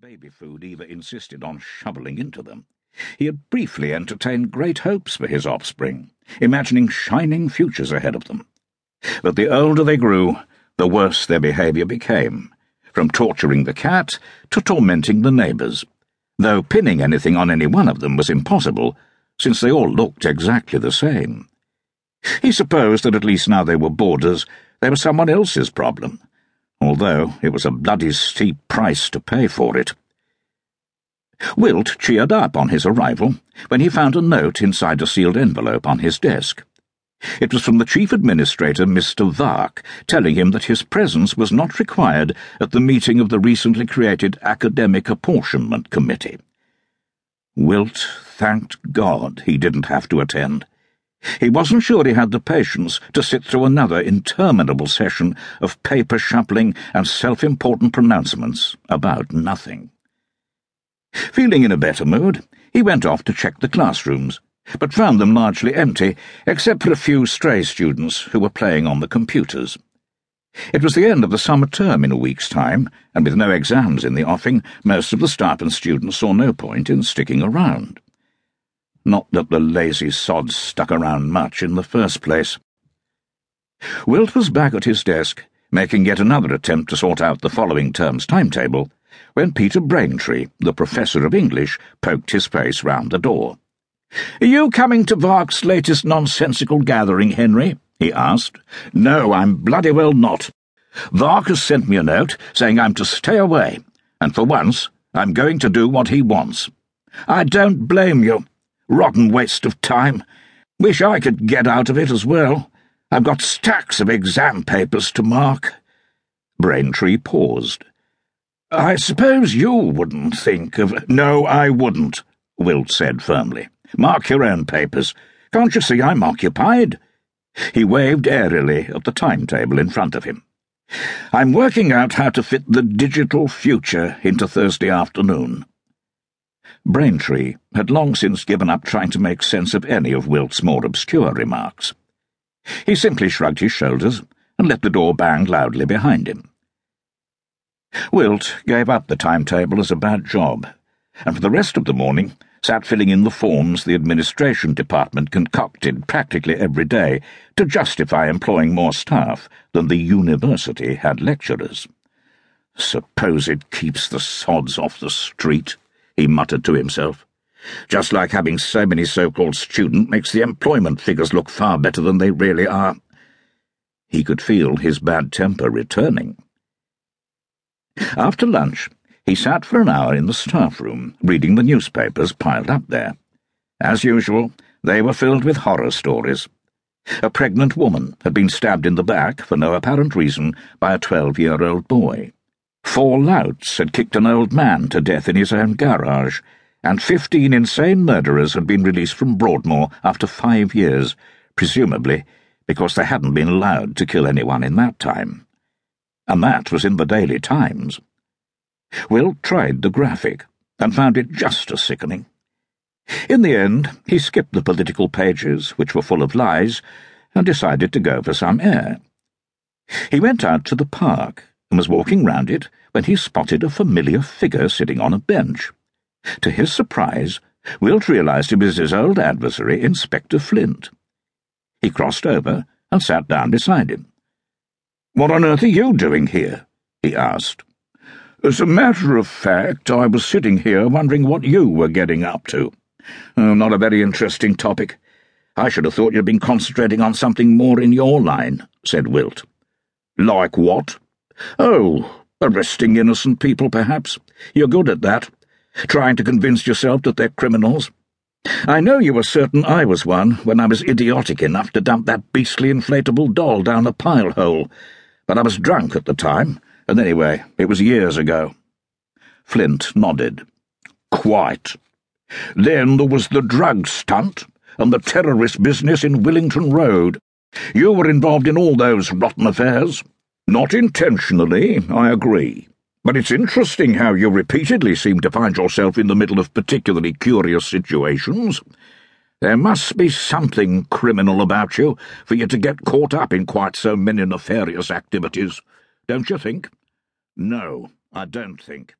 baby food Eva insisted on shoveling into them, he had briefly entertained great hopes for his offspring, imagining shining futures ahead of them. But the older they grew, the worse their behaviour became, from torturing the cat to tormenting the neighbours, though pinning anything on any one of them was impossible, since they all looked exactly the same. He supposed that at least now they were boarders, they were someone else's problem although it was a bloody steep price to pay for it. Wilt cheered up on his arrival when he found a note inside a sealed envelope on his desk. It was from the Chief Administrator, Mr. Vark, telling him that his presence was not required at the meeting of the recently created Academic Apportionment Committee. Wilt thanked God he didn't have to attend. He wasn't sure he had the patience to sit through another interminable session of paper shuffling and self-important pronouncements about nothing. Feeling in a better mood, he went off to check the classrooms, but found them largely empty, except for a few stray students who were playing on the computers. It was the end of the summer term in a week's time, and with no exams in the offing, most of the staff and students saw no point in sticking around. Not that the lazy sods stuck around much in the first place. Wilt was back at his desk, making yet another attempt to sort out the following term's timetable, when Peter Braintree, the professor of English, poked his face round the door. Are you coming to Vark's latest nonsensical gathering, Henry? he asked. No, I'm bloody well not. Vark has sent me a note saying I'm to stay away, and for once I'm going to do what he wants. I don't blame you. Rotten waste of time. Wish I could get out of it as well. I've got stacks of exam papers to mark. Braintree paused. I suppose you wouldn't think of. No, I wouldn't, Wilt said firmly. Mark your own papers. Can't you see I'm occupied? He waved airily at the timetable in front of him. I'm working out how to fit the digital future into Thursday afternoon. Braintree had long since given up trying to make sense of any of Wilt's more obscure remarks. He simply shrugged his shoulders and let the door bang loudly behind him. Wilt gave up the timetable as a bad job, and for the rest of the morning sat filling in the forms the administration department concocted practically every day to justify employing more staff than the university had lecturers. Suppose it keeps the sods off the street he muttered to himself. Just like having so many so-called students makes the employment figures look far better than they really are. He could feel his bad temper returning. After lunch, he sat for an hour in the staff room, reading the newspapers piled up there. As usual, they were filled with horror stories. A pregnant woman had been stabbed in the back, for no apparent reason, by a twelve-year-old boy. Four louts had kicked an old man to death in his own garage, and fifteen insane murderers had been released from Broadmoor after five years, presumably because they hadn't been allowed to kill anyone in that time. And that was in the Daily Times. Wilt tried the graphic, and found it just as sickening. In the end, he skipped the political pages, which were full of lies, and decided to go for some air. He went out to the park and was walking round it when he spotted a familiar figure sitting on a bench. To his surprise, Wilt realized it was his old adversary, Inspector Flint. He crossed over and sat down beside him. What on earth are you doing here? he asked. As a matter of fact, I was sitting here wondering what you were getting up to. Oh, not a very interesting topic. I should have thought you'd been concentrating on something more in your line, said Wilt. Like what? Oh, arresting innocent people, perhaps. You're good at that. Trying to convince yourself that they're criminals. I know you were certain I was one when I was idiotic enough to dump that beastly inflatable doll down a pile hole, but I was drunk at the time, and anyway, it was years ago. Flint nodded. Quite. Then there was the drug stunt and the terrorist business in Willington Road. You were involved in all those rotten affairs. Not intentionally, I agree. But it's interesting how you repeatedly seem to find yourself in the middle of particularly curious situations. There must be something criminal about you for you to get caught up in quite so many nefarious activities, don't you think? No, I don't think.